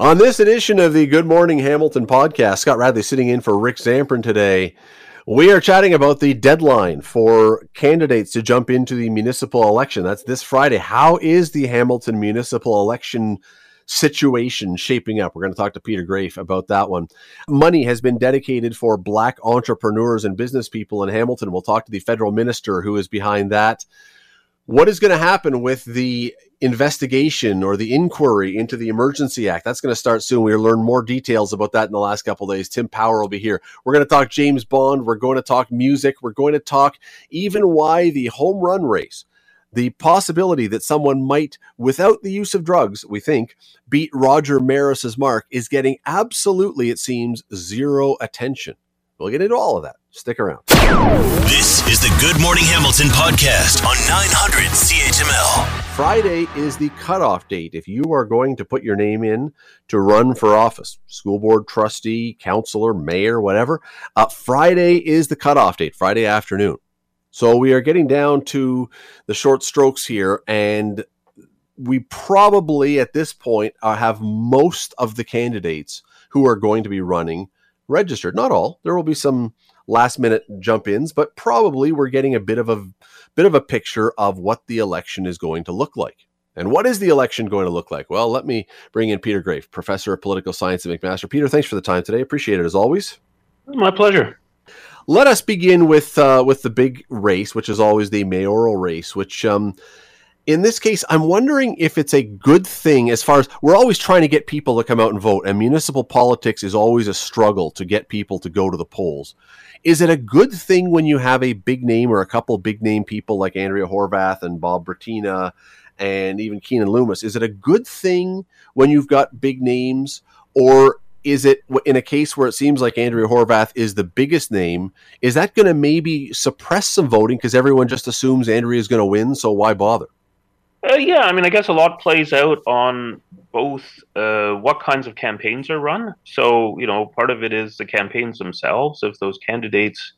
On this edition of the Good Morning Hamilton podcast, Scott Radley sitting in for Rick Zamperin today. We are chatting about the deadline for candidates to jump into the municipal election. That's this Friday. How is the Hamilton municipal election situation shaping up? We're going to talk to Peter Graefe about that one. Money has been dedicated for black entrepreneurs and business people in Hamilton. We'll talk to the federal minister who is behind that. What is going to happen with the investigation or the inquiry into the Emergency Act. That's going to start soon. We'll learn more details about that in the last couple days. Tim Power will be here. We're going to talk James Bond. We're going to talk music. We're going to talk even why the home run race, the possibility that someone might, without the use of drugs, we think, beat Roger Maris's mark is getting absolutely, it seems, zero attention. We'll get into all of that. Stick around. This is the Good Morning Hamilton podcast on 900 CHML. Friday is the cutoff date if you are going to put your name in to run for office, school board trustee, counselor, mayor, whatever. Uh, Friday is the cutoff date, Friday afternoon. So we are getting down to the short strokes here, and we probably at this point uh, have most of the candidates who are going to be running registered. Not all. There will be some last minute jump ins, but probably we're getting a bit of a bit of a picture of what the election is going to look like. And what is the election going to look like? Well, let me bring in Peter Graefe, professor of political science at McMaster. Peter, thanks for the time today. Appreciate it as always. My pleasure. Let us begin with uh, with the big race, which is always the mayoral race, which um, in this case, I'm wondering if it's a good thing as far as we're always trying to get people to come out and vote, and municipal politics is always a struggle to get people to go to the polls. Is it a good thing when you have a big name or a couple big name people like Andrea Horwath and Bob Bratina and even Keanin Loomis? Is it a good thing when you've got big names, or is it in a case where it seems like Andrea Horwath is the biggest name? Is that going to maybe suppress some voting because everyone just assumes Andrea is going to win? So why bother? Uh, yeah, I mean, I guess a lot plays out on both uh, what kinds of campaigns are run. So, you know, part of it is the campaigns themselves. If those candidates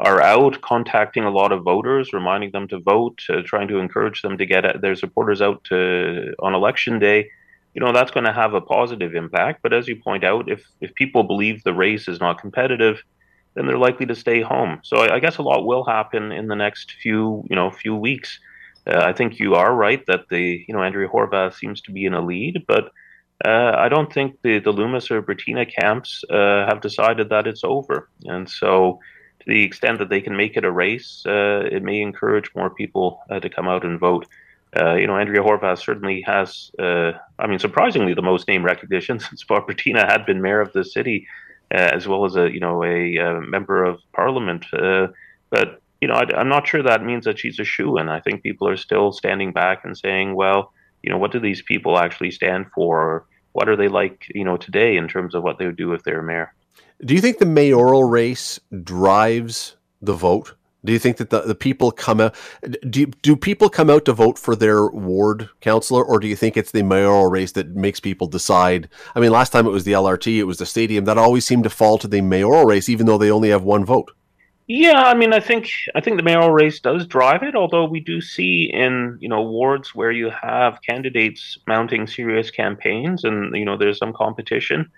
are out contacting a lot of voters, reminding them to vote, uh, trying to encourage them to get their supporters out to on election day, you know, that's going to have a positive impact. But as you point out, if if people believe the race is not competitive, then they're likely to stay home. So I, I guess a lot will happen in the next few, you know, few weeks. Uh, I think you are right that the you know Andrea Horwath seems to be in a lead, but uh, I don't think the the Loomis or Bratina camps uh, have decided that it's over, and so to the extent that they can make it a race, uh, it may encourage more people uh, to come out and vote. Uh, you know, Andrea Horwath certainly has, I mean, surprisingly, the most name recognition since Bob Bratina had been mayor of the city, as well as a you know a, member of parliament. but you know, I, am not sure that means that she's a shoe in. I think people are still standing back and saying, well, you know, what do these people actually stand for? What are they like, you know, today in terms of what they would do if they were mayor? Do you think the mayoral race drives the vote? Do you think that the, the people come out? Do, do people come out to vote for their ward councillor, or do you think it's the mayoral race that makes people decide? I mean, last time it was the LRT, it was the stadium. That always seemed to fall to the mayoral race, even though they only have one vote. Yeah, I mean, I think I think the mayoral race does drive it. Although we do see in you know wards where you have candidates mounting serious campaigns, and you know there's some competition.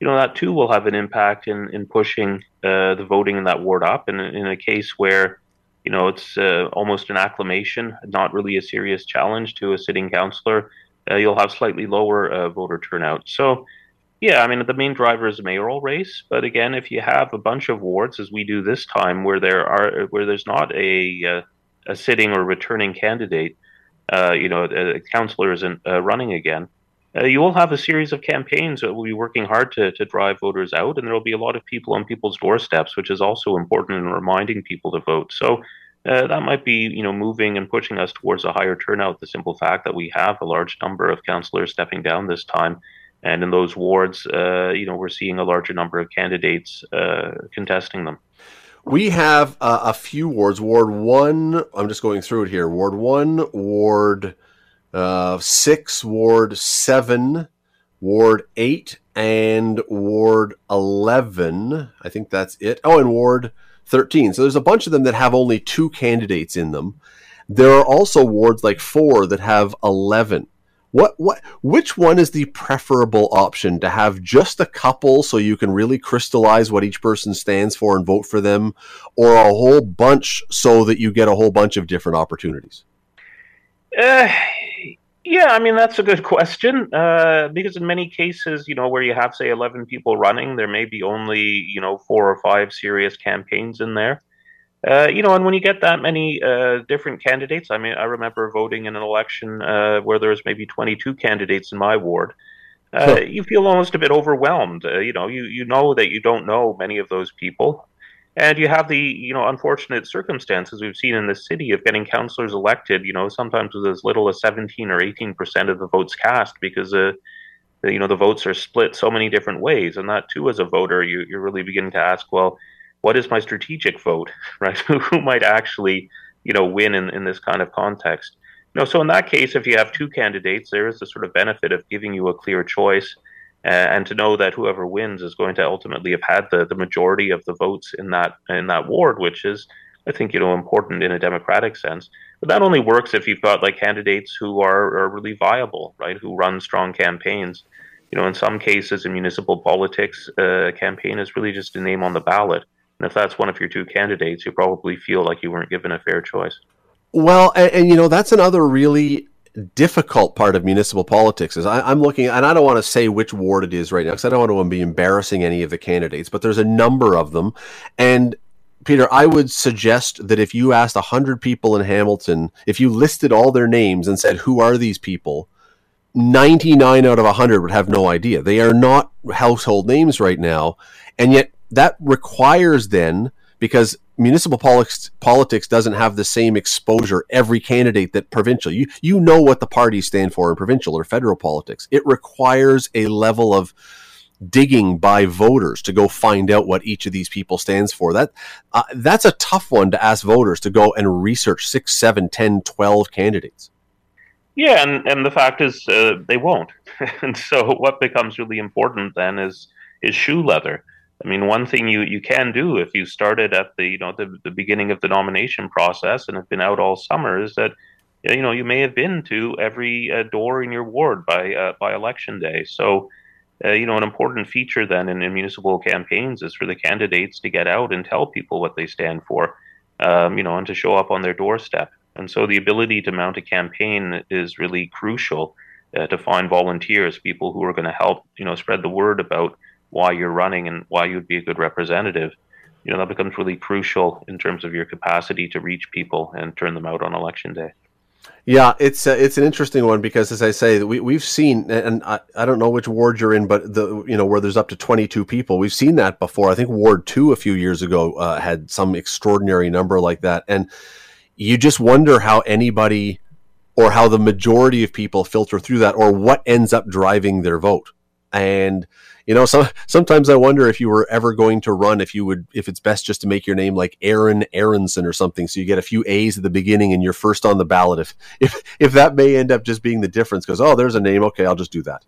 You know that too will have an impact in in pushing uh, the voting in that ward up. And in a case where you know it's uh, almost an acclamation, not really a serious challenge to a sitting councillor, uh, you'll have slightly lower uh, voter turnout. So yeah, I mean the main driver is a mayoral race, but again, if you have a bunch of wards, as we do this time, where there are where there's not a uh, a sitting or returning candidate, uh, you know, a councillor isn't uh, running again, uh, you will have a series of campaigns that will be working hard to to drive voters out, and there will be a lot of people on people's doorsteps, which is also important in reminding people to vote. So. Uh, that might be, you know, moving and pushing us towards a higher turnout. The simple fact that we have a large number of councillors stepping down this time, and in those wards, uh, you know, we're seeing a larger number of candidates uh, contesting them. We have uh, a few wards. Ward one, I'm just going through it here. Ward one, Ward uh, six, Ward seven, Ward eight, and Ward 11. I think that's it. Oh, and Ward 13. So there's a bunch of them that have only two candidates in them. There are also wards like four that have 11 What what which one is the preferable option to have just a couple so you can really crystallize what each person stands for and vote for them, or a whole bunch so that you get a whole bunch of different opportunities? Uh, yeah, I mean that's a good question uh, because in many cases, you know, where you have say eleven people running, there may be only you know four or five serious campaigns in there. Uh, you know, and when you get that many uh, different candidates, I mean, I remember voting in an election uh, where there was maybe 22 candidates in my ward. Uh, you feel almost a bit overwhelmed. Uh, you know, you you know that you don't know many of those people, and you have the you know unfortunate circumstances we've seen in the city of getting councillors elected. You know, sometimes with as little as 17 or 18 percent of the votes cast because uh, you know the votes are split so many different ways, and that too, as a voter, you you're really beginning to ask, well what is my strategic vote, right? Who might actually, you know, win in, in this kind of context? You know, so in that case, if you have two candidates, there is the sort of benefit of giving you a clear choice uh, and to know that whoever wins is going to ultimately have had the, the majority of the votes in that in that ward, which is, I think, you know, important in a democratic sense. But that only works if you've got like candidates who are, are really viable, right? Who run strong campaigns. You know, in some cases in municipal politics, uh, a campaign is really just a name on the ballot. And if that's one of your two candidates, you probably feel like you weren't given a fair choice. Well, and, and you know that's another really difficult part of municipal politics is I, am looking, and I don't want to say which ward it is right now because I don't want to be embarrassing any of the candidates, but there's a number of them, and Peter, I would suggest that if you asked 100 people in Hamilton, if you listed all their names and said, who are these people? 99 out of 100 would have no idea. They are not household names right now. And yet, that requires then because municipal politics politics doesn't have the same exposure every candidate that provincial you you know what the parties stand for in provincial or federal politics. It requires a level of digging by voters to go find out what each of these people stands for. That uh, that's a tough one to ask voters to go and research 6 7 10 12 candidates. Yeah and and the fact is uh, they won't. And so what becomes really important then is is shoe leather I mean, one thing you, you can do if you started at the you know the, the beginning of the nomination process and have been out all summer is that you know you may have been to every uh, door in your ward by uh, by election day. So uh, you know an important feature then in, in, municipal campaigns is for the candidates to get out and tell people what they stand for, um, you know, and to show up on their doorstep. And so the ability to mount a campaign is really crucial uh, to find volunteers, people who are going to help you know spread the word about why you're running and why you'd be a good representative, you know, that becomes really crucial in terms of your capacity to reach people and turn them out on election day. Yeah, it's uh, it's an interesting one because, as I say, we we've seen, and I, I don't know which ward you're in, but the you know where there's up to 22 people, we've seen that before. I think Ward Two a few years ago uh, had some extraordinary number like that, and you just wonder how anybody or how the majority of people filter through that, or what ends up driving their vote. And you know, so sometimes I wonder if you were ever going to run, if you would, if it's best just to make your name like Aaron Aronson or something, so you get a few A's at the beginning and you're first on the ballot. If if if that may end up just being the difference, because oh, there's a name, okay, I'll just do that.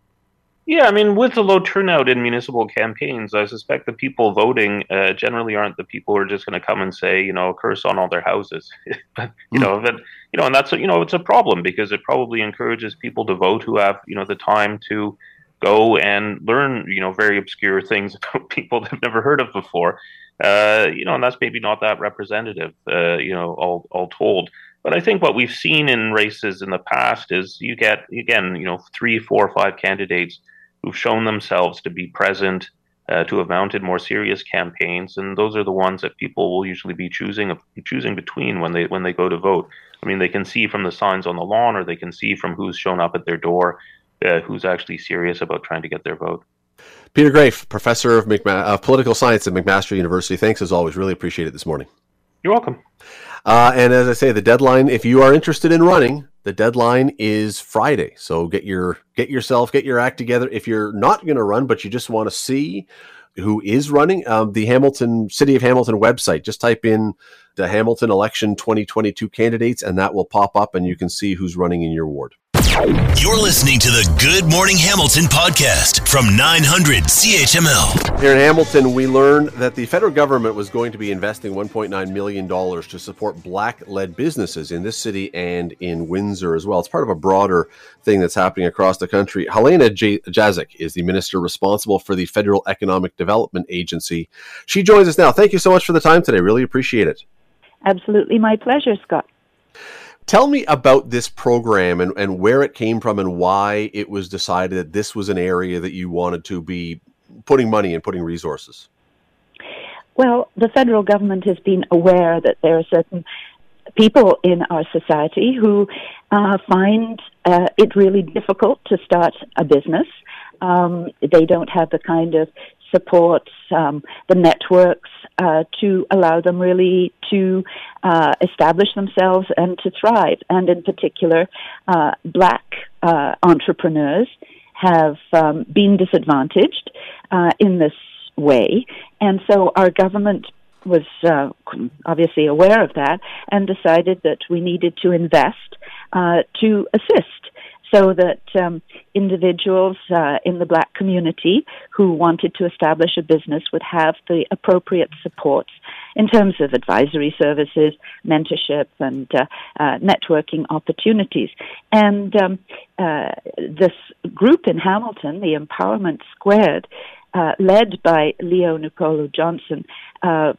Yeah, I mean, with the low turnout in municipal campaigns, I suspect the people voting uh, generally aren't the people who are just going to come and say, you know, curse on all their houses. but, you mm. know, that you know, and that's you know, it's a problem because it probably encourages people to vote who have you know the time to go and learn, you know, very obscure things about people they've never heard of before. Uh, you know, and that's maybe not that representative, uh, you know, all, all told. But I think what we've seen in races in the past is you get, again, you know, three, four, five candidates who've shown themselves to be present, uh, to have mounted more serious campaigns, and those are the ones that people will usually be choosing choosing between when they when they go to vote. I mean, they can see from the signs on the lawn, or they can see from who's shown up at their door uh, who's actually serious about trying to get their vote. Peter Graefe, professor of, McMa- of political science at McMaster University. Thanks as always. Really appreciate it this morning. You're welcome. Uh, and as I say, the deadline, if you are interested in running, the deadline is Friday. So get your get yourself get your act together. If you're not going to run, but you just want to see who is running, um, the Hamilton City of Hamilton website. Just type in the Hamilton election 2022 candidates, and that will pop up, and you can see who's running in your ward. You're listening to the Good Morning Hamilton podcast from 900 CHML. Here in Hamilton, we learned that the federal government was going to be investing $1.9 million to support black led businesses in this city and in Windsor as well. It's part of a broader thing that's happening across the country. Helena J- Jaczek is the minister responsible for the Federal Economic Development Agency. She joins us now. Thank you so much for the time today. Really appreciate it. Absolutely my pleasure, Scott. Tell me about this program and, and where it came from and why it was decided that this was an area that you wanted to be putting money and putting resources. Well, the federal government has been aware that there are certain people in our society who uh, find uh, it really difficult to start a business. Um, they don't have the kind of support, um, the networks uh, to allow them really to uh, establish themselves and to thrive. And in particular, uh, black uh, entrepreneurs have um, been disadvantaged uh, in this way. And so our government was uh, obviously aware of that and decided that we needed to invest to assist so that um, individuals uh, in the black community who wanted to establish a business would have the appropriate supports in terms of advisory services, mentorship, and uh, uh, networking opportunities. And um, uh, this group in Hamilton, the Empowerment Squared, uh, led by Leo Nupolu Johnson, uh,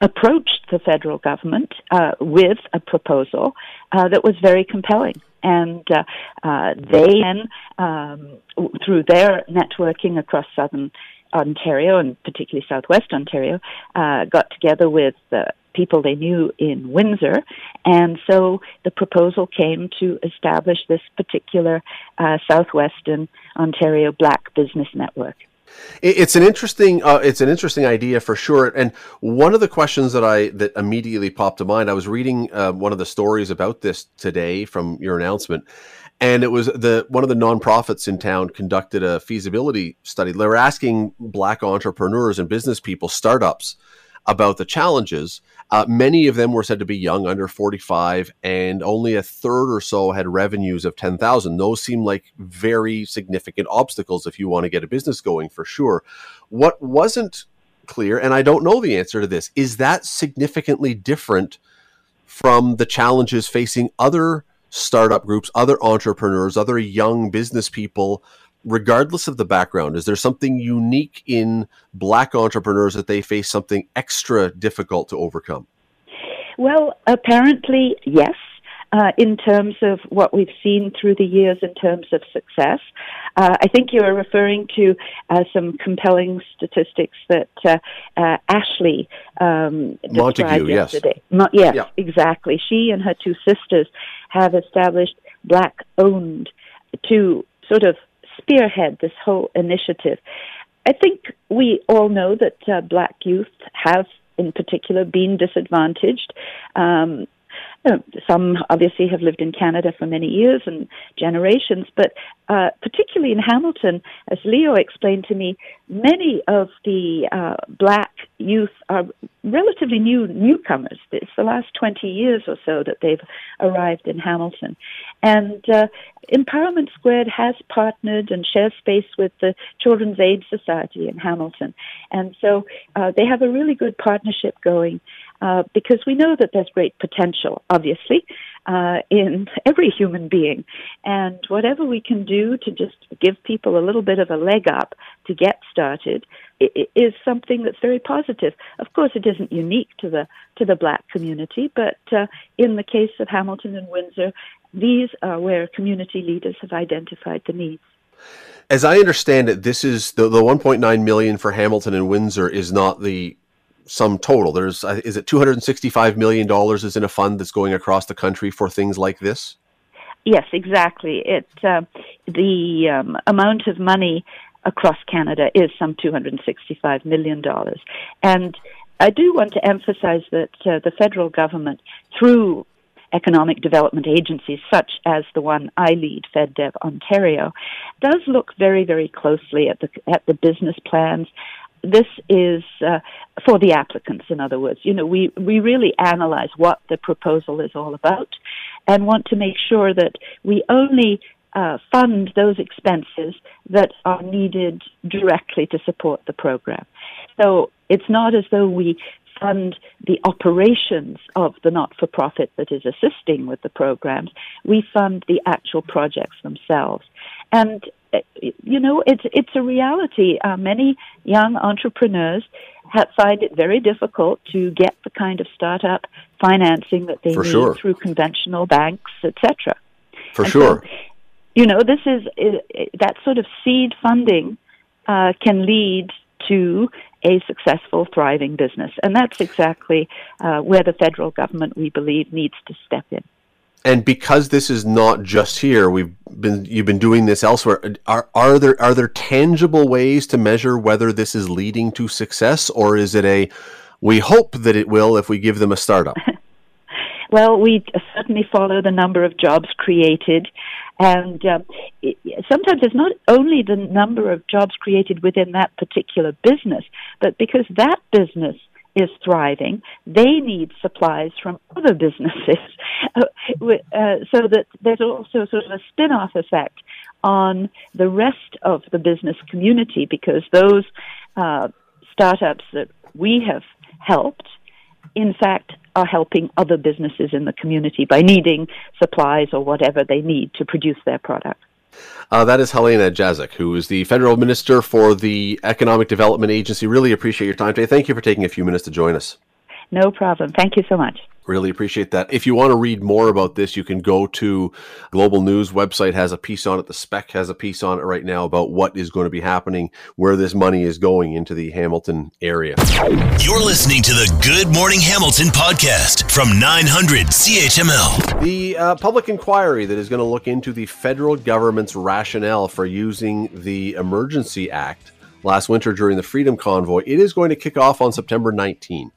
approached the federal government with a proposal that was very compelling and uh, uh, they then, um, through their networking across southern Ontario and particularly southwest Ontario, uh, got together with uh, people they knew in Windsor, and so the proposal came to establish this particular uh, southwestern Ontario Black Business Network. It's an interesting, uh, it's an interesting idea for sure. And one of the questions that I that immediately popped to mind, I was reading uh, one of the stories about this today from your announcement, and it was the one of the nonprofits in town conducted a feasibility study. They were asking black entrepreneurs and business people, startups, about the challenges. Uh, many of them were said to be young, under 45, and only a third or so had revenues of 10,000. Those seem like very significant obstacles if you want to get a business going for sure. What wasn't clear, and I don't know the answer to this, is that significantly different from the challenges facing other startup groups, other entrepreneurs, other young business people regardless of the background? Is there something unique in black entrepreneurs that they face something extra difficult to overcome? Well, apparently, yes. Uh, in terms of what we've seen through the years in terms of success. Uh, I think you are referring to uh, some compelling statistics that uh, uh, Ashley um, Montague, yesterday. Yes. yes, yeah. exactly. She and her two sisters have established black-owned to sort of spearhead this whole initiative. I think we all know that uh, black youth have, in particular, been disadvantaged. Um, uh, some obviously have lived in Canada for many years and generations, but uh, particularly in Hamilton, as Leo explained to me, many of the uh, black youth are relatively new newcomers. It's the last 20 years or so that they've arrived in Hamilton. And uh, Empowerment Squared has partnered and shares space with the Children's Aid Society in Hamilton. And so uh, they have a really good partnership going uh, because we know that there's great potential, obviously, uh, in every human being. And whatever we can do to just give people a little bit of a leg up to get started is something that's very positive. Of course, it isn't unique to the to the black community, but uh, in the case of Hamilton and Windsor, these are where community leaders have identified the needs. As I understand it, this is the, the 1.9 million for Hamilton and Windsor is not the sum total. There's uh, is it 265 million dollars is in a fund that's going across the country for things like this. Yes, exactly. It uh, the um, amount of money across Canada is some 265 million dollars, and I do want to emphasize that uh, the federal government, through economic development agencies such as the one I lead, FedDev Ontario, does look very, very closely at the at the business plans this is uh, for the applicants, in other words. You know, we, we really analyze what the proposal is all about and want to make sure that we only uh, fund those expenses that are needed directly to support the program. So it's not as though we fund the operations of the not-for-profit that is assisting with the programs. We fund the actual projects themselves. And you know, it's it's a reality. Uh, many young entrepreneurs have, find it very difficult to get the kind of startup financing that they For need sure. through conventional banks, etc. For And sure. so, you know, this is uh, that sort of seed funding uh, can lead to a successful, thriving business, and that's exactly uh, where the federal government, we believe, needs to step in. And because this is not just here, we've been you've been doing this elsewhere. Are are there are there tangible ways to measure whether this is leading to success, or is it a we hope that it will if we give them a startup? Well, we certainly follow the number of jobs created, and um, it, sometimes it's not only the number of jobs created within that particular business, but because that business is thriving, they need supplies from other businesses, uh, so that there's also sort of a spin-off effect on the rest of the business community because those uh, startups that we have helped in fact, are helping other businesses in the community by needing supplies or whatever they need to produce their product. Uh, that is Helena Jaczek, who is the federal minister for the Economic Development Agency. Really appreciate your time today. Thank you for taking a few minutes to join us. No problem. Thank you so much. Really appreciate that. If you want to read more about this, you can go to Global News website has a piece on it. The Spec has a piece on it right now about what is going to be happening, where this money is going into the Hamilton area. You're listening to the Good Morning Hamilton podcast from 900 CHML. The uh, public inquiry that is going to look into the federal government's rationale for using the Emergency Act last winter during the Freedom Convoy, it is going to kick off on September 19.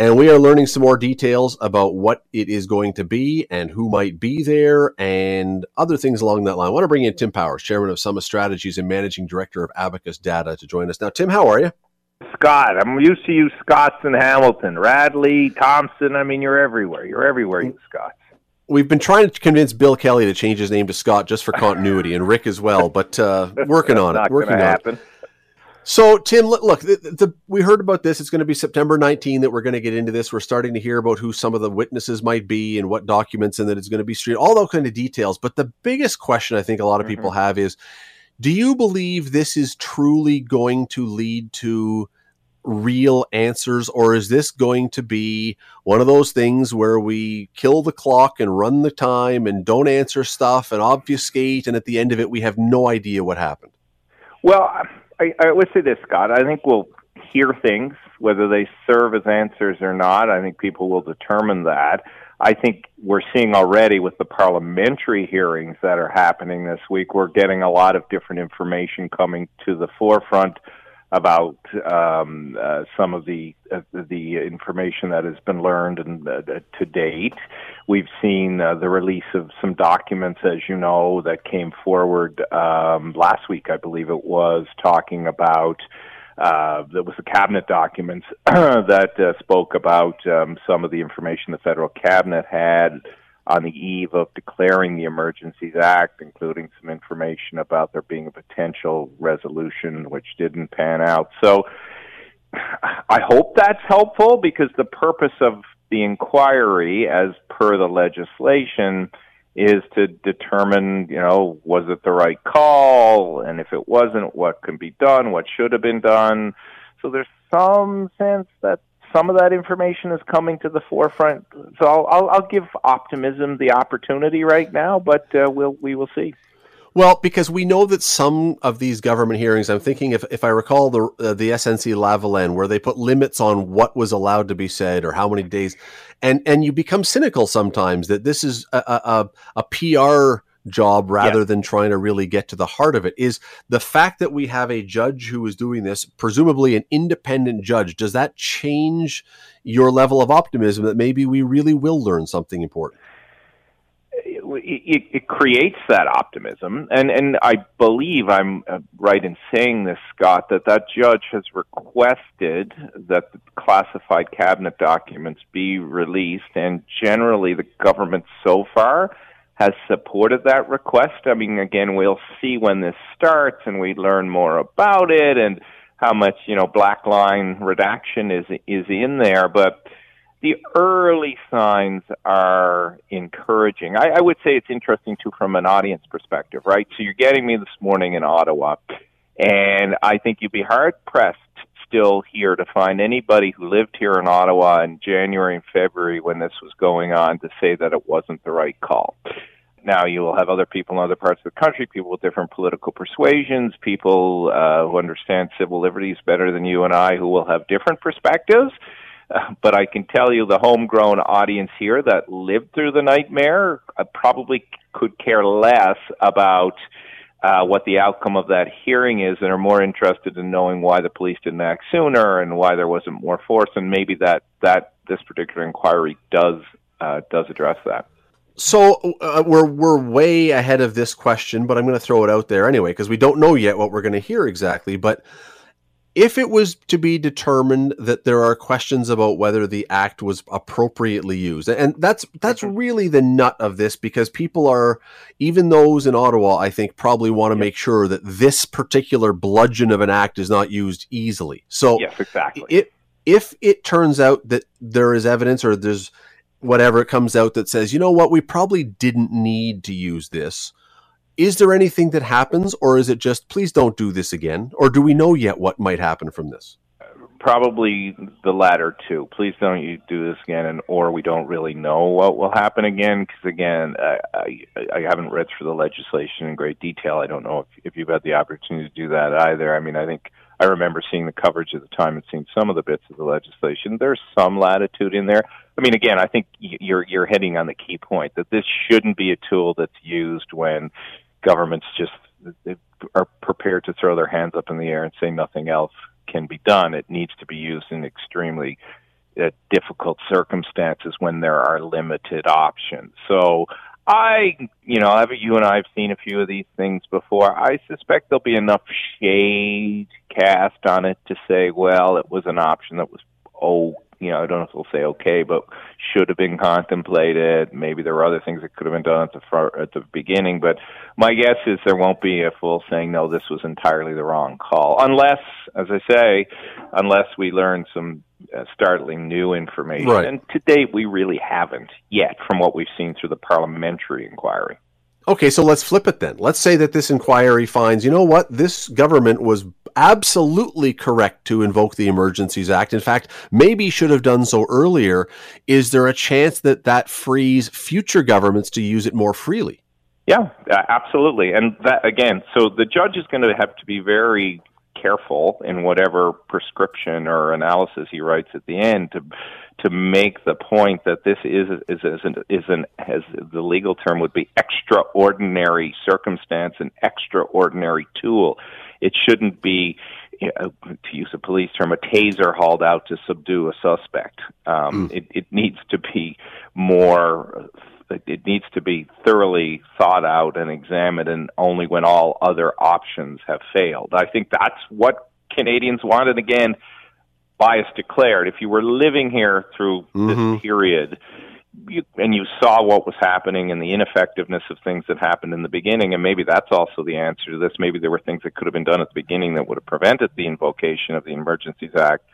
And we are learning some more details about what it is going to be and who might be there and other things along that line. I want to bring in Tim Powers, Chairman of Summa Strategies and Managing Director of Abacus Data, to join us. Now, Tim, how are you? Scott. I'm used to you Scots and Hamilton, Radley, Thompson. I mean, you're everywhere. You're everywhere, you Scots. We've been trying to convince Bill Kelly to change his name to Scott just for continuity, and Rick as well, but uh, working on it. Working going to on it. So, Tim, look, the, the, we heard about this. It's going to be September 19 that we're going to get into this. We're starting to hear about who some of the witnesses might be and what documents, and that it's going to be streamed, all those kind of details. But the biggest question I think a lot of people mm-hmm. have is do you believe this is truly going to lead to real answers, or is this going to be one of those things where we kill the clock and run the time and don't answer stuff and obfuscate, and at the end of it, we have no idea what happened? Well, I, I would say this, Scott. I think we'll hear things, whether they serve as answers or not. I think people will determine that. I think we're seeing already with the parliamentary hearings that are happening this week, we're getting a lot of different information coming to the forefront about um, uh, some of the uh, the information that has been learned and uh, to date. We've seen uh, the release of some documents, as you know, that came forward um, last week, I believe it was, talking about. Uh, that was the cabinet documents that uh, spoke about um, some of the information the federal cabinet had on the eve of declaring the Emergencies Act, including some information about there being a potential resolution which didn't pan out. So I hope that's helpful because the purpose of the inquiry, as per the legislation, is to determine, you know, was it the right call? And if it wasn't, what can be done? What should have been done? So there's some sense that some of that information is coming to the forefront. So I'll, I'll, I'll give optimism the opportunity right now, but uh, we'll, we will see. Well, because we know that some of these government hearings, I'm thinking if, if I recall the uh, the SNC Lavalin, where they put limits on what was allowed to be said or how many days, and and you become cynical sometimes that this is a a, a PR job rather Yeah. than trying to really get to the heart of it. Is the fact that we have a judge who is doing this, presumably an independent judge, does that change your level of optimism that maybe we really will learn something important? it, it, it creates that optimism, and and I believe I'm uh, right in saying this, Scott, that that judge has requested that the classified cabinet documents be released, and generally the government so far has supported that request. I mean, again, we'll see when this starts and we learn more about it and how much, you know, black line redaction is is in there, but the early signs are encouraging. I, I would say it's interesting too from an audience perspective, right? So you're getting me this morning in Ottawa, and I think you'd be hard pressed still here to find anybody who lived here in Ottawa in January and February when this was going on to say that it wasn't the right call. Now you will have other people in other parts of the country, people with different political persuasions, people uh, who understand civil liberties better than you and I, who will have different perspectives. Uh, but I can tell you, the homegrown audience here that lived through the nightmare uh, probably could care less about uh, what the outcome of that hearing is and are more interested in knowing why the police didn't act sooner and why there wasn't more force and maybe that that this particular inquiry does uh, does address that. So uh, we're we're way ahead of this question, but I'm going to throw it out there anyway because we don't know yet what we're going to hear exactly. But if it was to be determined that there are questions about whether the act was appropriately used and that's that's mm-hmm. really the nut of this because people are even those in Ottawa I think probably want to make sure that this particular bludgeon of an act is not used easily. So yes exactly. it, if it turns out that there is evidence or there's whatever comes out that says you know what? We probably didn't need to use this is there anything that happens, or is it just please don't do this again? Or do we know yet what might happen from this? Probably the latter two. Please don't you do this again, and or we don't really know what will happen again. Because again, I, I, I haven't read through the legislation in great detail. I don't know if, if you've had the opportunity to do that either. I mean, I think I remember seeing the coverage at the time and seeing some of the bits of the legislation. There's some latitude in there. I mean, again, I think you're you're hitting on the key point that this shouldn't be a tool that's used when governments just are prepared to throw their hands up in the air and say nothing else can be done. It needs to be used in extremely uh, difficult circumstances when there are limited options. So I, you know, you and I have seen a few of these things before. I suspect there'll be enough shade cast on it to say, well, it was an option that was you know, I don't know if we'll say okay, but should have been contemplated. Maybe there were other things that could have been done at the far, at the beginning, but my guess is there won't be a full saying no, this was entirely the wrong call, unless, as I say, unless we learn some uh, startling new information. Right. And to date, we really haven't yet, from what we've seen through the parliamentary inquiry. Okay, so let's flip it then. Let's say that this inquiry finds, you know what, this government was absolutely correct to invoke the Emergencies Act. In fact, maybe should have done so earlier. Is there a chance that that frees future governments to use it more freely? Yeah, absolutely. And that again, so the judge is going to have to be very careful in whatever prescription or analysis he writes at the end to to make the point that this is is is an, is an as the legal term would be extraordinary circumstance, an extraordinary tool. It shouldn't be, you know, to use a police term, a taser hauled out to subdue a suspect. Um, mm. it, it needs to be more. It needs to be thoroughly thought out and examined, and only when all other options have failed. I think that's what Canadians want. And again, bias declared. If you were living here through mm-hmm. this period, you, and you saw what was happening and the ineffectiveness of things that happened in the beginning, and maybe that's also the answer to this. Maybe there were things that could have been done at the beginning that would have prevented the invocation of the Emergencies Act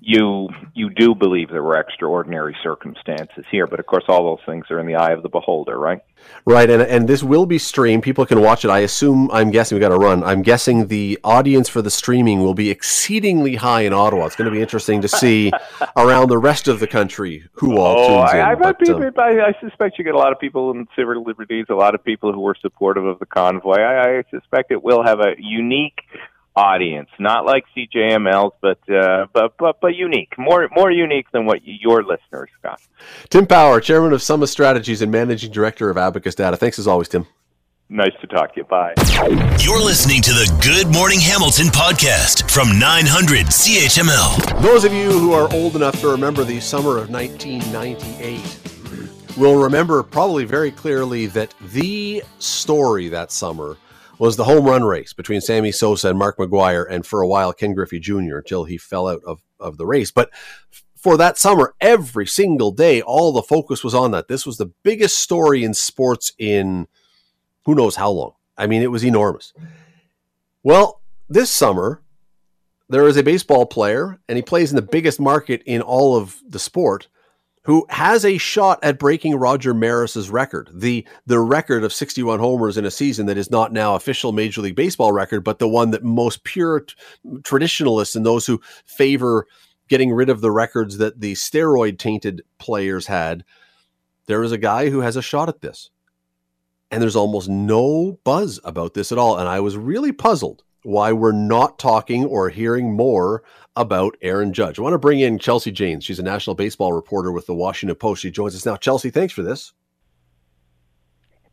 you you do believe there were extraordinary circumstances here, but of course, all those things are in the eye of the beholder, right? Right, and and this will be streamed. People can watch it. I assume. I'm guessing we got to run. I'm guessing the audience for the streaming will be exceedingly high in Ottawa. It's going to be interesting to see around the rest of the country who all oh, tunes I, in. I, but, people, um, I, I, suspect you get a lot of people in civil liberties, a lot of people who were supportive of the convoy. I, I suspect it will have a unique audience, not like CHML's, but uh, but but but unique, more more unique than what your listeners got. Tim Power, chairman of Summa Strategies and managing director of Abacus Data. Thanks as always, Tim. Nice to talk to you. Bye. You're listening to the Good Morning Hamilton podcast from 900 CHML. Those of you who are old enough to remember the summer of 1998 will remember probably very clearly that the story that summer was the home run race between Sammy Sosa and Mark McGwire, and for a while Ken Griffey Jr. until he fell out of, of the race. But for that summer, every single day, all the focus was on that. This was the biggest story in sports in who knows how long. I mean, it was enormous. Well, this summer, there is a baseball player, and he plays in the biggest market in all of the sport, who has a shot at breaking Roger Maris's record, the the record of 61 homers in a season that is not now official Major League Baseball record, but the one that most pure t- traditionalists and those who favor getting rid of the records that the steroid tainted players had. There is a guy who has a shot at this. And there's almost no buzz about this at all. And I was really puzzled why we're not talking or hearing more about Aaron Judge. I want to bring in Chelsea Janes. She's a national baseball reporter with the Washington Post. She joins us now. Chelsea, thanks for this.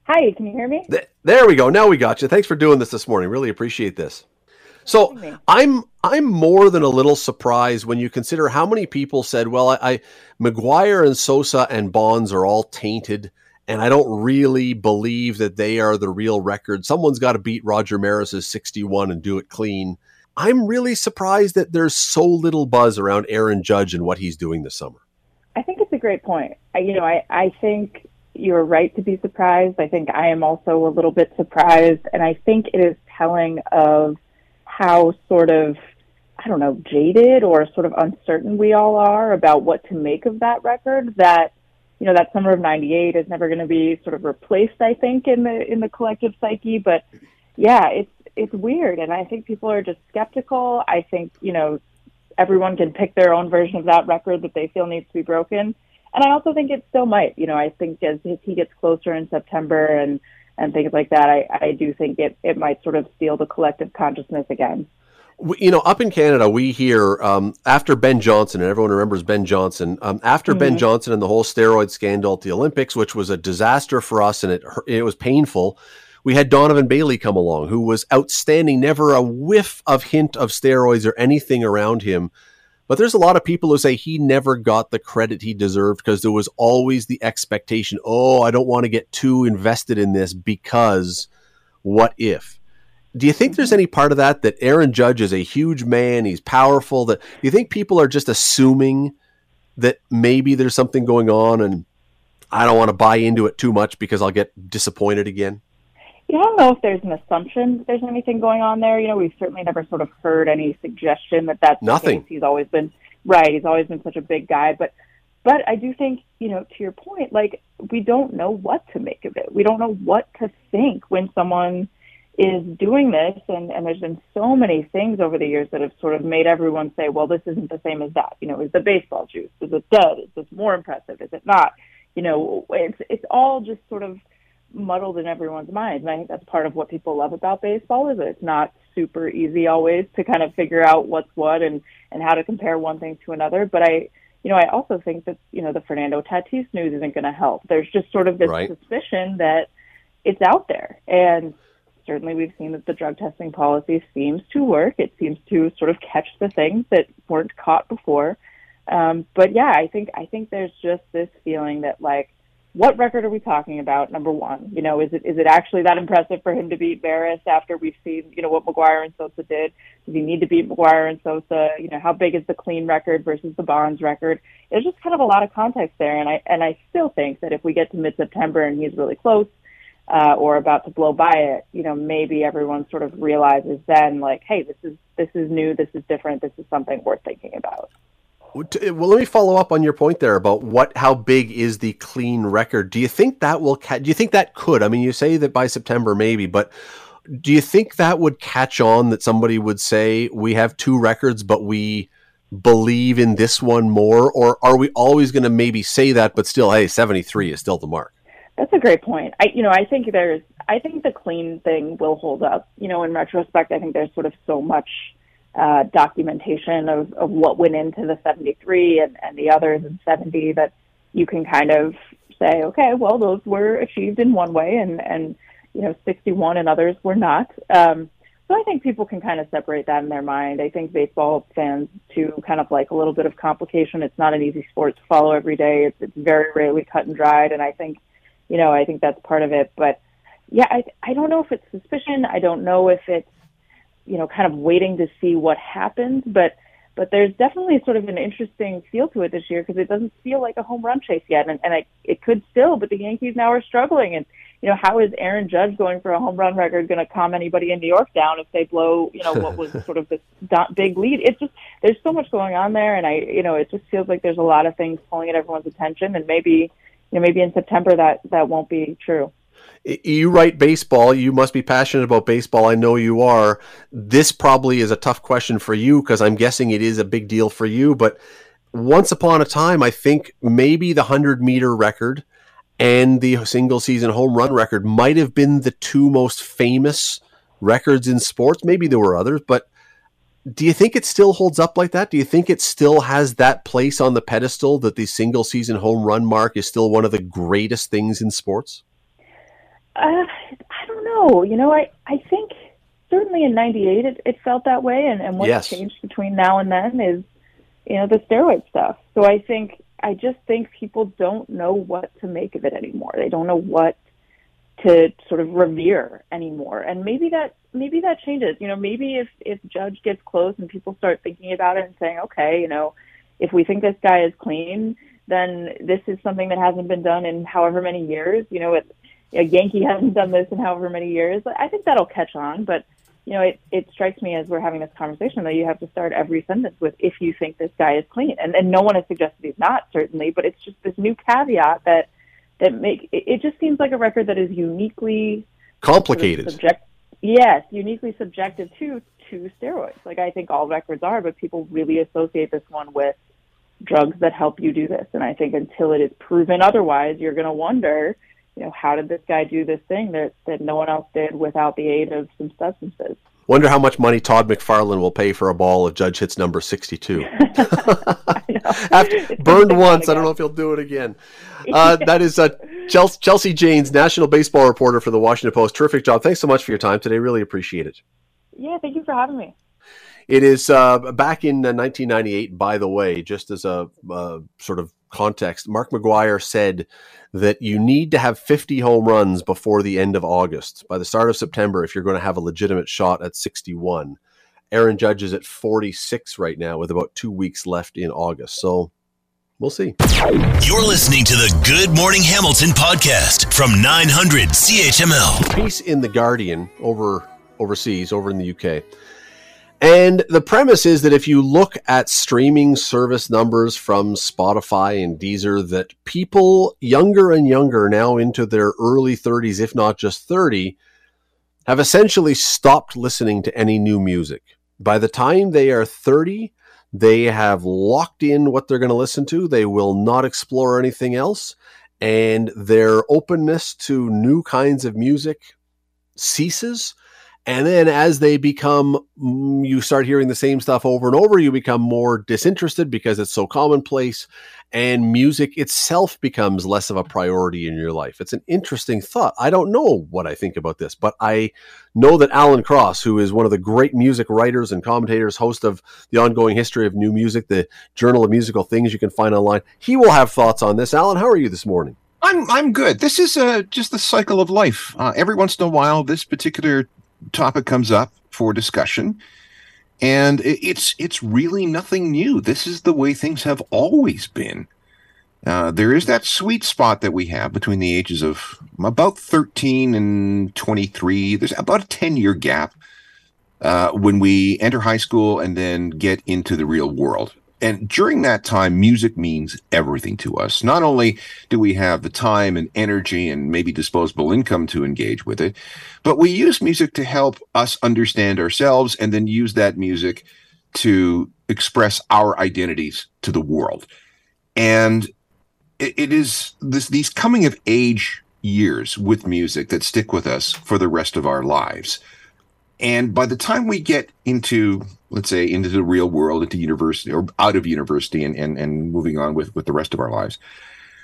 Hi, can you hear me? Th- there we go. Now we got you. Thanks for doing this this morning. Really appreciate this. So I'm I'm more than a little surprised when you consider how many people said, "Well, I, I McGwire and Sosa and Bonds are all tainted." And I don't really believe that they are the real record. Someone's got to beat Roger Maris's 61 and do it clean. I'm really surprised that there's so little buzz around Aaron Judge and what he's doing this summer. I think it's a great point. I, you know, I, I think you're right to be surprised. I think I am also a little bit surprised, and I think it is telling of how sort of I don't know, jaded or sort of uncertain we all are about what to make of that record that you know, that summer of 98 is never going to be sort of replaced, I think, in the, in the collective psyche. But yeah, it's, it's weird. And I think people are just skeptical. I think, you know, everyone can pick their own version of that record that they feel needs to be broken. And I also think it still might, you know, I think as, as he gets closer in September and, and things like that, I, I do think it, it might sort of steal the collective consciousness again you know, up in Canada, we hear um, after Ben Johnson, and everyone remembers Ben Johnson. Um, after mm-hmm. Ben Johnson and the whole steroid scandal at the Olympics, which was a disaster for us, and it it was painful. We had Donovan Bailey come along, who was outstanding, never a whiff of hint of steroids or anything around him. But there's a lot of people who say he never got the credit he deserved because there was always the expectation, oh, I don't want to get too invested in this because what if? Do you think there's mm-hmm. any part of that that Aaron Judge is a huge man, he's powerful, that you think people are just assuming that maybe there's something going on and I don't want to buy into it too much because I'll get disappointed again? I don't know if there's an assumption that there's anything going on there. You know, we've certainly never sort of heard any suggestion that that's nothing. He's always been right. He's always been such a big guy, but but I do think, you know, to your point, like we don't know what to make of it. We don't know what to think when someone is doing this and, and there's been so many things over the years that have sort of made everyone say, well, this isn't the same as that. You know, is the baseball juice? Is it dead? Is this more impressive? Is it not? You know, it's it's all just sort of muddled in everyone's mind. And I think that's part of what people love about baseball is that it's not super easy always to kind of figure out what's what and, and how to compare one thing to another. But I you know, I also think that, you know, the Fernando Tatis news isn't going to help. There's just sort of this right. suspicion that it's out there. And certainly we've seen that the drug testing policy seems to work. It seems to sort of catch the things that weren't caught before. Um, but yeah, I think I think there's just this feeling that like, what record are we talking about? Number one, you know, is it is it actually that impressive for him to beat Maris after we've seen you know what McGwire and Sosa did? Does he need to beat McGwire and Sosa? You know, how big is the clean record versus the Bonds record? There's just kind of a lot of context there, and I and I still think that if we get to mid September and he's really close, uh, or about to blow by it, you know, maybe everyone sort of realizes then, like, hey, this is this is new, this is different, this is something worth thinking about. Well, let me follow up on your point there about what, how big is the clean record? Do you think that will? Ca- do you think that could? I mean, you say that by September, maybe, but do you think that would catch on? That somebody would say we have two records, but we believe in this one more, or are we always going to maybe say that, but still, hey, seventy three is still the mark? That's a great point. I, you know, I think there's, I think the clean thing will hold up. You know, in retrospect, I think there's sort of so much uh, documentation of, of what went into the 73 and, and the others in 70 that you can kind of say, okay, well, those were achieved in one way and, and, you know, 61 and others were not. Um, so I think people can kind of separate that in their mind. I think baseball fans too kind of like a little bit of complication. It's not an easy sport to follow every day. It's, it's very rarely cut and dried. And I think you know, I think that's part of it. But yeah, I I don't know if it's suspicion. I don't know if it's you know kind of waiting to see what happens. But but there's definitely sort of an interesting feel to it this year because it doesn't feel like a home run chase yet, and, and I, it could still. But the Yankees now are struggling, and you know how is Aaron Judge going for a home run record going to calm anybody in New York down if they blow you know what was sort of this big lead? It's just there's so much going on there, and I you know it just feels like there's a lot of things pulling at everyone's attention, and maybe you know maybe in September that that won't be true you write baseball. You must be passionate about baseball. I know you are. This probably is a tough question for you because I'm guessing it is a big deal for you. But once upon a time, I think maybe the 100 meter record and the single season home run record might have been the two most famous records in sports. Maybe there were others, but do you think it still holds up like that? Do you think it still has that place on the pedestal that the single season home run mark is still one of the greatest things in sports? Uh, I don't know. You know, I I think certainly in '98 it, it felt that way, and and what's yes. changed between now and then is you know the steroid stuff. So I think I just think people don't know what to make of it anymore. They don't know what to sort of revere anymore, and maybe that maybe that changes. You know, maybe if if Judge gets close and people start thinking about it and saying, okay, you know, if we think this guy is clean, then this is something that hasn't been done in however many years. You know, it, a Yankee hasn't done this in however many years. I think that'll catch on, but you know, it, it strikes me as we're having this conversation that you have to start every sentence with if you think this guy is clean. And and no one has suggested he's not, certainly, but it's just this new caveat that that make it, it just seems like a record that is uniquely complicated. Sort of subject, yes, uniquely subjective to to steroids. Like I think all records are, but people really associate this one with drugs that help you do this. And I think until it is proven otherwise, you're going to wonder you know, how did this guy do this thing that, that no one else did without the aid of some substances? Wonder how much money Todd McFarlane will pay for a ball if Judge hits number 62. After, burned once. I don't know if he'll do it again. Uh, that is uh, Chelsea, Chelsea Janes, national baseball reporter for the Washington Post. Terrific job. Thanks so much for your time today. Really appreciate it. Yeah, thank you for having me. It is uh, back in 1998, by the way, just as a uh, sort of context. Mark McGwire said that you need to have 50 home runs before the end of August. By the start of September, if you're going to have a legitimate shot at 61. Aaron Judge is at 46 right now with about two weeks left in August. So we'll see. You're listening to the Good Morning Hamilton podcast from 900 CHML. Piece in The Guardian over overseas, over in the UK and the premise is that if you look at streaming service numbers from Spotify and Deezer, that people younger and younger, now into their early 30s, if not just 30, have essentially stopped listening to any new music. By the time they are 30, they have locked in what they're going to listen to. They will not explore anything else. And their openness to new kinds of music ceases and then as they become, mm, you start hearing the same stuff over and over, you become more disinterested because it's so commonplace and music itself becomes less of a priority in your life. It's an interesting thought. I don't know what I think about this, but I know that Alan Cross, who is one of the great music writers and commentators, host of the ongoing history of new music, the Journal of Musical Things you can find online, he will have thoughts on this. Alan, how are you this morning? I'm I'm good. This is uh, just the cycle of life. Uh, every once in a while, this particular topic comes up for discussion and it's it's really nothing new. This is the way things have always been. Uh, there is that sweet spot that we have between the ages of about 13 and 23 there's about a 10 year gap uh, when we enter high school and then get into the real world and during that time, music means everything to us. Not only do we have the time and energy and maybe disposable income to engage with it, but we use music to help us understand ourselves and then use that music to express our identities to the world. And it, it is this, these coming of age years with music that stick with us for the rest of our lives. And by the time we get into let's say into the real world into university or out of university and and, and moving on with with the rest of our lives.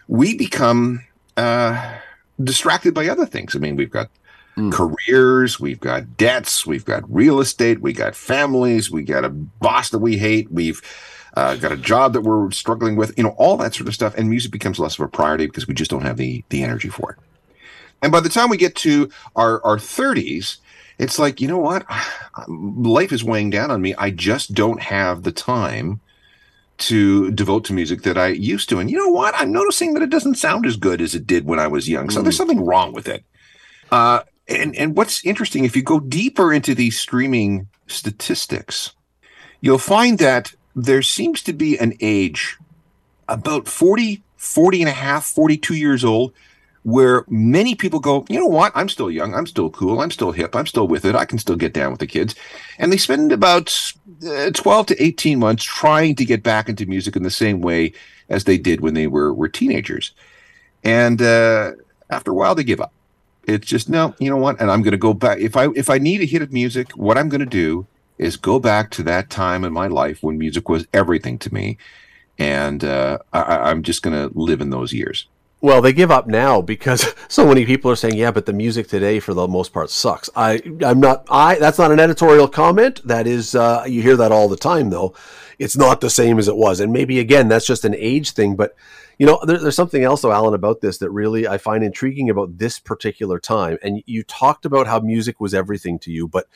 We become uh distracted by other things. I mean we've got mm. careers we've got debts we've got real estate we got families we got a boss that we hate we've uh, got a job that we're struggling with you know all that sort of stuff. And music becomes less of a priority because we just don't have the the energy for it. And by the time we get to our our 30s it's like you know what, life is weighing down on me. I just don't have the time to devote to music that I used to. And you know what? I'm noticing that it doesn't sound as good as it did when I was young. So mm. there's something wrong with it. Uh, and and what's interesting, if you go deeper into these streaming statistics, you'll find that there seems to be an age about 40, 40 and a half, 42 years old, where many people go, you know what? I'm still young. I'm still cool. I'm still hip. I'm still with it. I can still get down with the kids. And they spend about uh, 12 to 18 months trying to get back into music in the same way as they did when they were, were teenagers. And uh, after a while, they give up. It's just no, you know what? And I'm going to go back. If I if I need a hit of music, what I'm going to do is go back to that time in my life when music was everything to me, and uh, I, I'm just going to live in those years. Well, they give up now because so many people are saying, "Yeah, but the music today, for the most part, sucks." I, I'm not. I. That's not an editorial comment. That is, uh, you hear that all the time, though. It's not the same as it was, and maybe again, that's just an age thing. But you know, there, there's something else, though, Alan, about this that really I find intriguing about this particular time. And you talked about how music was everything to you, but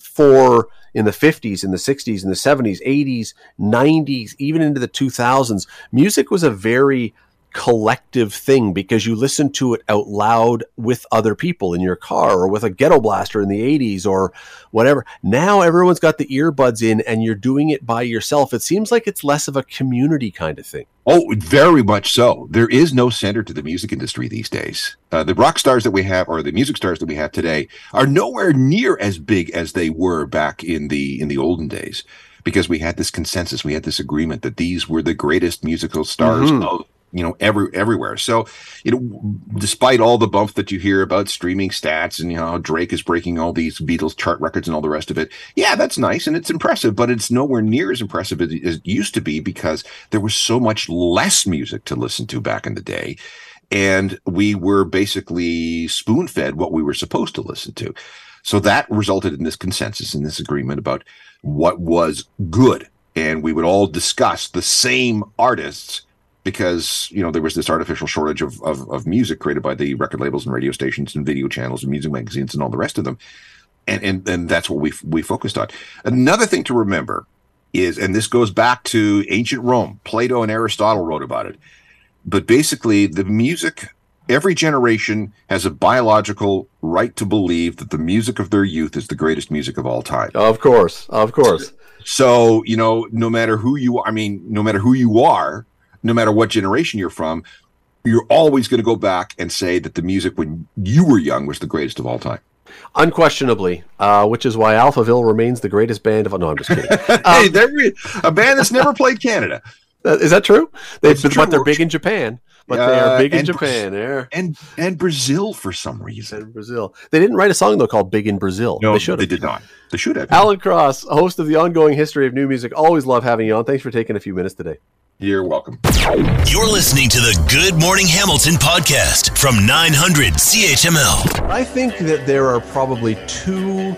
for in the 50s, in the 60s, in the 70s, 80s, 90s, even into the 2000s, music was a very collective thing because you listen to it out loud with other people in your car or with a ghetto blaster in the 80s or whatever. Now everyone's got the earbuds in and you're doing it by yourself. It seems like it's less of a community kind of thing. Oh, very much so. There is no center to the music industry these days. Uh, the rock stars that we have, or the music stars that we have today, are nowhere near as big as they were back in the in the olden days because we had this consensus, we had this agreement that these were the greatest musical stars mm-hmm. of you know every everywhere. So you know despite all the bump that you hear about streaming stats and you know drake is breaking all these beatles chart records and all the rest of it yeah that's nice and it's impressive but it's nowhere near as impressive as it used to be because there was so much less music to listen to back in the day and we were basically spoon fed what we were supposed to listen to. So that resulted in this consensus and this agreement about what was good. And we would all discuss the same artists because you know there was this artificial shortage of, of, of music created by the record labels and radio stations and video channels and music magazines and all the rest of them, and and and that's what we we focused on. Another thing to remember is, and this goes back to ancient Rome. Plato and Aristotle wrote about it, but basically the music. Every generation has a biological right to believe that the music of their youth is the greatest music of all time. Of course, of course. So, you know, no matter who you are, I mean, no matter who you are, no matter what generation you're from, you're always going to go back and say that the music when you were young was the greatest of all time. Unquestionably, uh, which is why Alphaville remains the greatest band of. No, I'm just kidding. hey, Um, hey, a band that's never played Canada. Uh, is that true? They, but, but they're big in Japan. But uh, they are big in Japan. There and and Brazil for some reason. And Brazil. They didn't write a song though called "Big in Brazil." No, they should. Have. They did not. They should have. Alan Cross, host of the ongoing history of new music. Always love having you on. Thanks for taking a few minutes today. You're welcome. You're listening to the Good Morning Hamilton podcast from 900 CHML. I think that there are probably two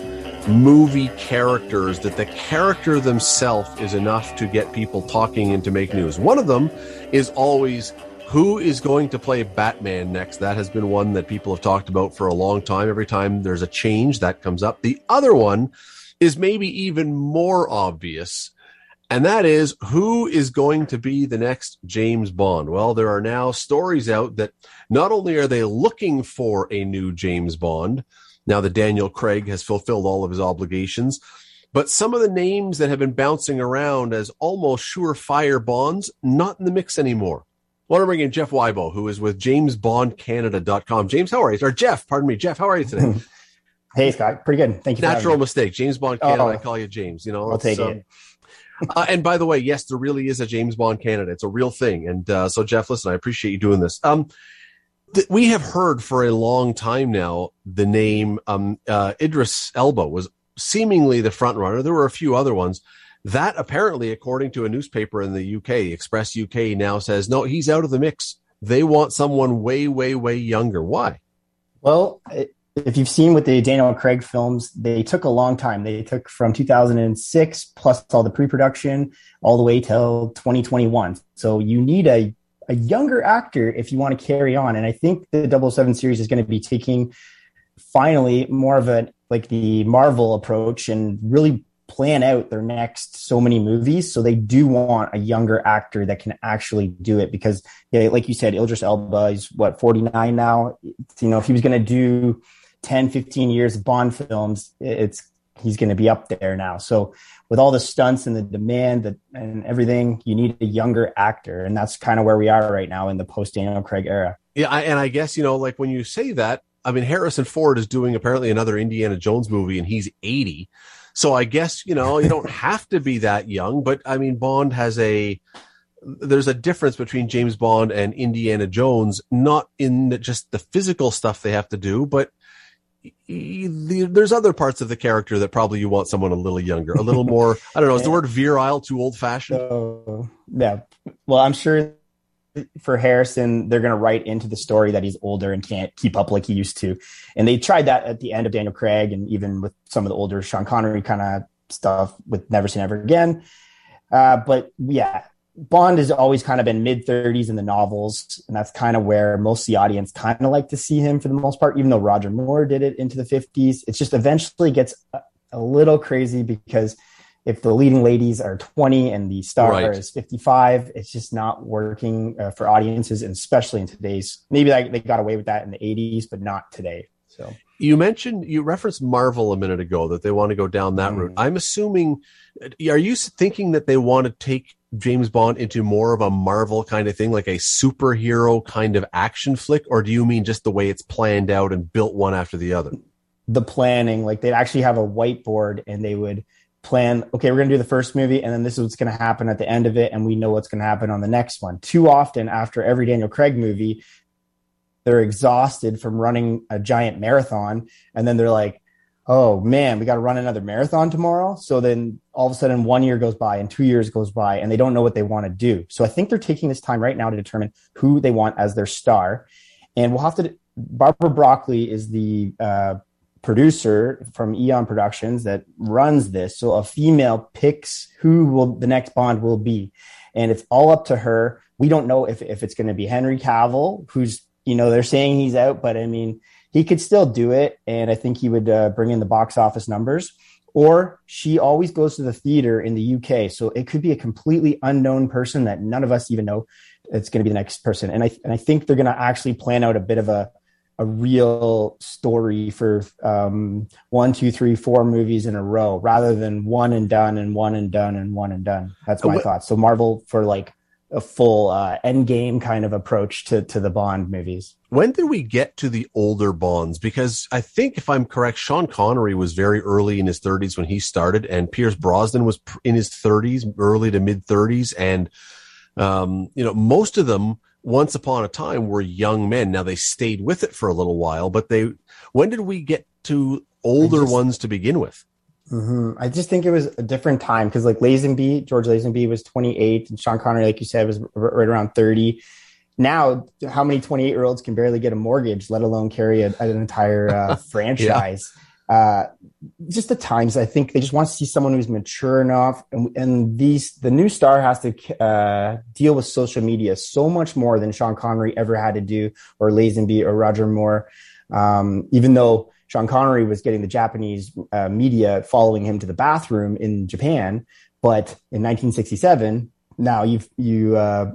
movie characters that the character themselves is enough to get people talking and to make news. One of them is always who is going to play Batman next? That has been one that people have talked about for a long time. Every time there's a change, that comes up. The other one is maybe even more obvious and that is who is going to be the next James Bond. Well, there are now stories out that not only are they looking for a new James Bond, now that Daniel Craig has fulfilled all of his obligations, but some of the names that have been bouncing around as almost surefire Bonds, not in the mix anymore. I want to bring in Jeff Weibo, who is with JamesBondCanada.com. James, how are you? Or Jeff, pardon me. Jeff, how are you today? Hey, Scott. Pretty good. Thank you. Natural mistake. James Bond Canada. Oh, I call you James. You know, I'll take um, it uh, and by the way, yes, there really is a James Bond Canada. It's a real thing. And uh, so, Jeff, listen, I appreciate you doing this. Um, th- we have heard for a long time now the name um, uh, Idris Elba was seemingly the front runner. There were a few other ones. That apparently, according to a newspaper in the UK, Express UK now says no, he's out of the mix. They want someone way, way, way younger. Why? Well, it, if you've seen with the Daniel Craig films, they took a long time. They took from 2006 plus all the pre-production all the way till 2021. So you need a a younger actor if you want to carry on. And I think the 007 series is going to be taking finally more of a like the Marvel approach and really plan out their next so many movies. So they do want a younger actor that can actually do it because, yeah, like you said, Idris Elba is what 49 now. You know, if he was going to do 10, 15 years of Bond films, it's he's going to be up there now. So with all the stunts and the demand that, and everything, you need a younger actor, and that's kind of where we are right now in the post Daniel Craig era. Yeah, I, and I guess you know, like when you say that, I mean Harrison Ford is doing apparently another Indiana Jones movie, and he's eighty. So I guess you know you don't have to be that young, but I mean Bond has a there's a difference between James Bond and Indiana Jones, not in just the physical stuff they have to do, but there's other parts of the character that probably you want someone a little younger, a little more. I don't know. Is the word virile too old fashioned? Uh, yeah. Well, I'm sure for Harrison, they're going to write into the story that he's older and can't keep up like he used to. And they tried that at the end of Daniel Craig and even with some of the older Sean Connery kind of stuff with Never Say Never Again. Uh, but yeah, Bond has always kind of been mid 30s in the novels, and that's kind of where most of the audience kind of like to see him for the most part. Even though Roger Moore did it into the 50s, it just eventually gets a, a little crazy because if the leading ladies are 20 and the star right. is 55, it's just not working uh, for audiences, and especially in today's. Maybe they, they got away with that in the 80s, but not today. So you mentioned you referenced Marvel a minute ago that they want to go down that mm. route. I'm assuming. Are you thinking that they want to take James Bond into more of a Marvel kind of thing, like a superhero kind of action flick, or do you mean just the way it's planned out and built one after the other? The planning, like they'd actually have a whiteboard and they would plan, okay, we're going to do the first movie, and then this is what's going to happen at the end of it, and we know what's going to happen on the next one. Too often, after every Daniel Craig movie, they're exhausted from running a giant marathon, and then they're like, oh man, we got to run another marathon tomorrow. So then all of a sudden one year goes by and two years goes by and they don't know what they want to do. So I think they're taking this time right now to determine who they want as their star. And we'll have to, Barbara Broccoli is the uh, producer from Eon Productions that runs this. So a female picks who will the next Bond will be. And it's all up to her. We don't know if, if it's going to be Henry Cavill, who's, you know, they're saying he's out, but I mean, he could still do it, and I think he would uh, bring in the box office numbers. Or she always goes to the theater in the UK, so it could be a completely unknown person that none of us even know it's going to be the next person. And I and I think they're going to actually plan out a bit of a a real story for um, one, two, three, four movies in a row, rather than one and done and one and done and one and done. That's my thought. So Marvel for like a full uh, end game kind of approach to to the Bond movies. When did we get to the older Bonds? Because I think, if I'm correct, Sean Connery was very early in his 30s when he started, and Pierce Brosnan was in his 30s, early to mid 30s, and um, you know most of them once upon a time were young men. Now they stayed with it for a little while, but they when did we get to older just, ones to begin with? Mm-hmm. I just think it was a different time because like Lazenby, George Lazenby was 28 and Sean Connery, like you said, was right around 30. Now, how many 28 year olds can barely get a mortgage, let alone carry a, an entire uh, franchise? yeah. Uh, just the times I think they just want to see someone who's mature enough, and, and these the new star has to uh, deal with social media so much more than Sean Connery ever had to do, or Lazenby or Roger Moore. Um, even though Sean Connery was getting the Japanese uh, media following him to the bathroom in Japan. But in 1967, now you've you uh,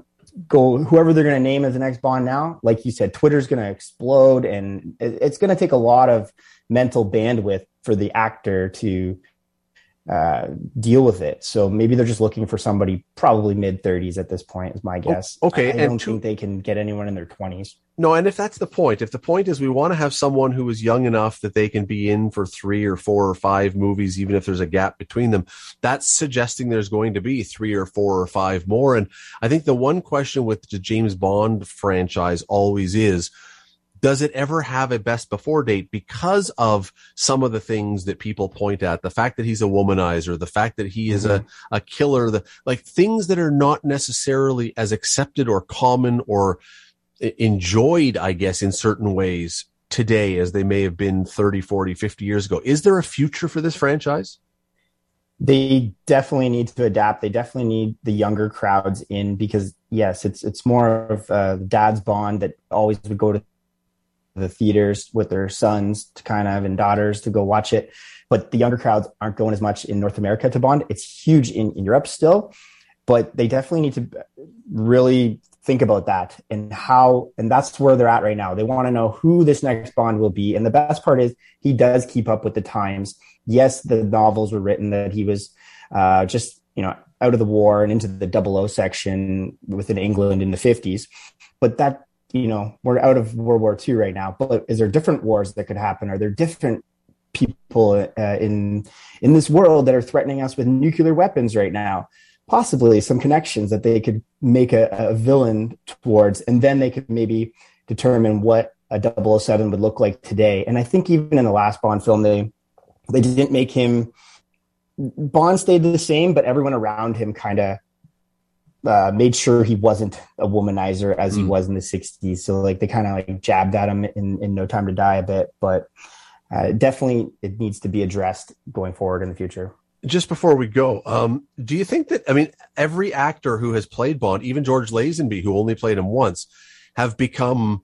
go whoever they're going to name as the next Bond. Now, like you said, Twitter's going to explode, and it's going to take a lot of mental bandwidth for the actor to uh, deal with it. So maybe they're just looking for somebody probably mid 30s at this point, is my oh, guess. Okay, I, I don't think they can get anyone in their 20s. No, and if that's the point, if the point is we want to have someone who is young enough that they can be in for three or four or five movies, even if there's a gap between them, that's suggesting there's going to be three or four or five more. And I think the one question with the James Bond franchise always is does it ever have a best before date because of some of the things that people point at the fact that he's a womanizer the fact that he is mm-hmm. a, a killer the like things that are not necessarily as accepted or common or enjoyed i guess in certain ways today as they may have been 30 40 50 years ago is there a future for this franchise they definitely need to adapt. They definitely need the younger crowds in because yes, it's it's more of uh, dad's bond that always would go to the theaters with their sons to kind of and daughters to go watch it. But the younger crowds aren't going as much in North America to Bond. It's huge in, in Europe still, but they definitely need to really think about that and how and that's where they're at right now they want to know who this next bond will be and the best part is he does keep up with the times yes the novels were written that he was uh, just you know out of the war and into the double o section within england in the 50s but that you know we're out of world war ii right now but is there different wars that could happen are there different people uh, in in this world that are threatening us with nuclear weapons right now possibly some connections that they could make a, a villain towards, and then they could maybe determine what a 007 would look like today. And I think even in the last Bond film, they they didn't make him. Bond stayed the same, but everyone around him kind of uh, made sure he wasn't a womanizer as mm. he was in the 60s. So like they kind of like jabbed at him in, in No Time to Die a bit, but uh, definitely it needs to be addressed going forward in the future just before we go, um, do you think that I mean every actor who has played Bond, even George Lazenby, who only played him once, have become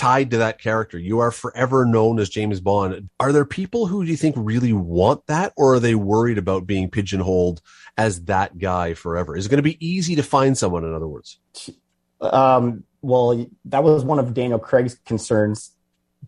tied to that character? You are forever known as James Bond. Are there people who do you think really want that, or are they worried about being pigeonholed as that guy forever? Is it going to be easy to find someone? In other words, um, well, that was one of Daniel Craig's concerns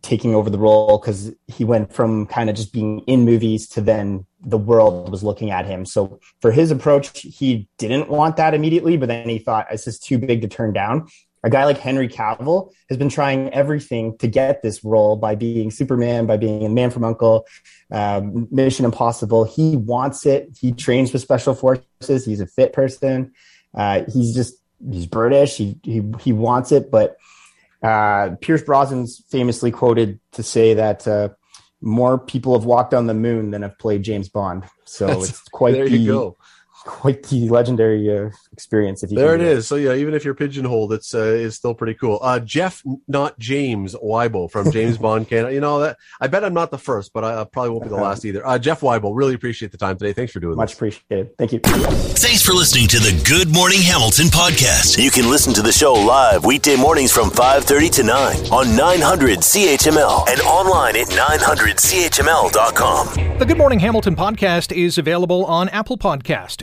taking over the role because he went from kind of just being in movies to then the world was looking at him. So for his approach, he didn't want that immediately, but then he thought this is too big to turn down. A guy like Henry Cavill has been trying everything to get this role by being Superman, by being a Man from Uncle, um, Mission Impossible. He wants it. He trains with special forces. He's a fit person. Uh, he's just he's British. He he he wants it, but uh, Pierce Brosnan's famously quoted to say that uh, more people have walked on the moon than have played James Bond. So That's, it's quite there the, you go quite the legendary uh, experience. If you there it is. So yeah, even if you're pigeonholed, it's uh, is still pretty cool. Uh, Jeff, not James Weibel from James Bond Canada. You know that I bet I'm not the first, but I, probably won't be the last either. Uh, Jeff Weibel, really appreciate the time today. Thanks for doing Much this. appreciated. Thank you. Thanks for listening to the Good Morning Hamilton podcast. You can listen to the show live weekday mornings from 5:30 to 9 on 900 CHML and online at 900CHML.com. The Good Morning Hamilton podcast is available on Apple Podcast.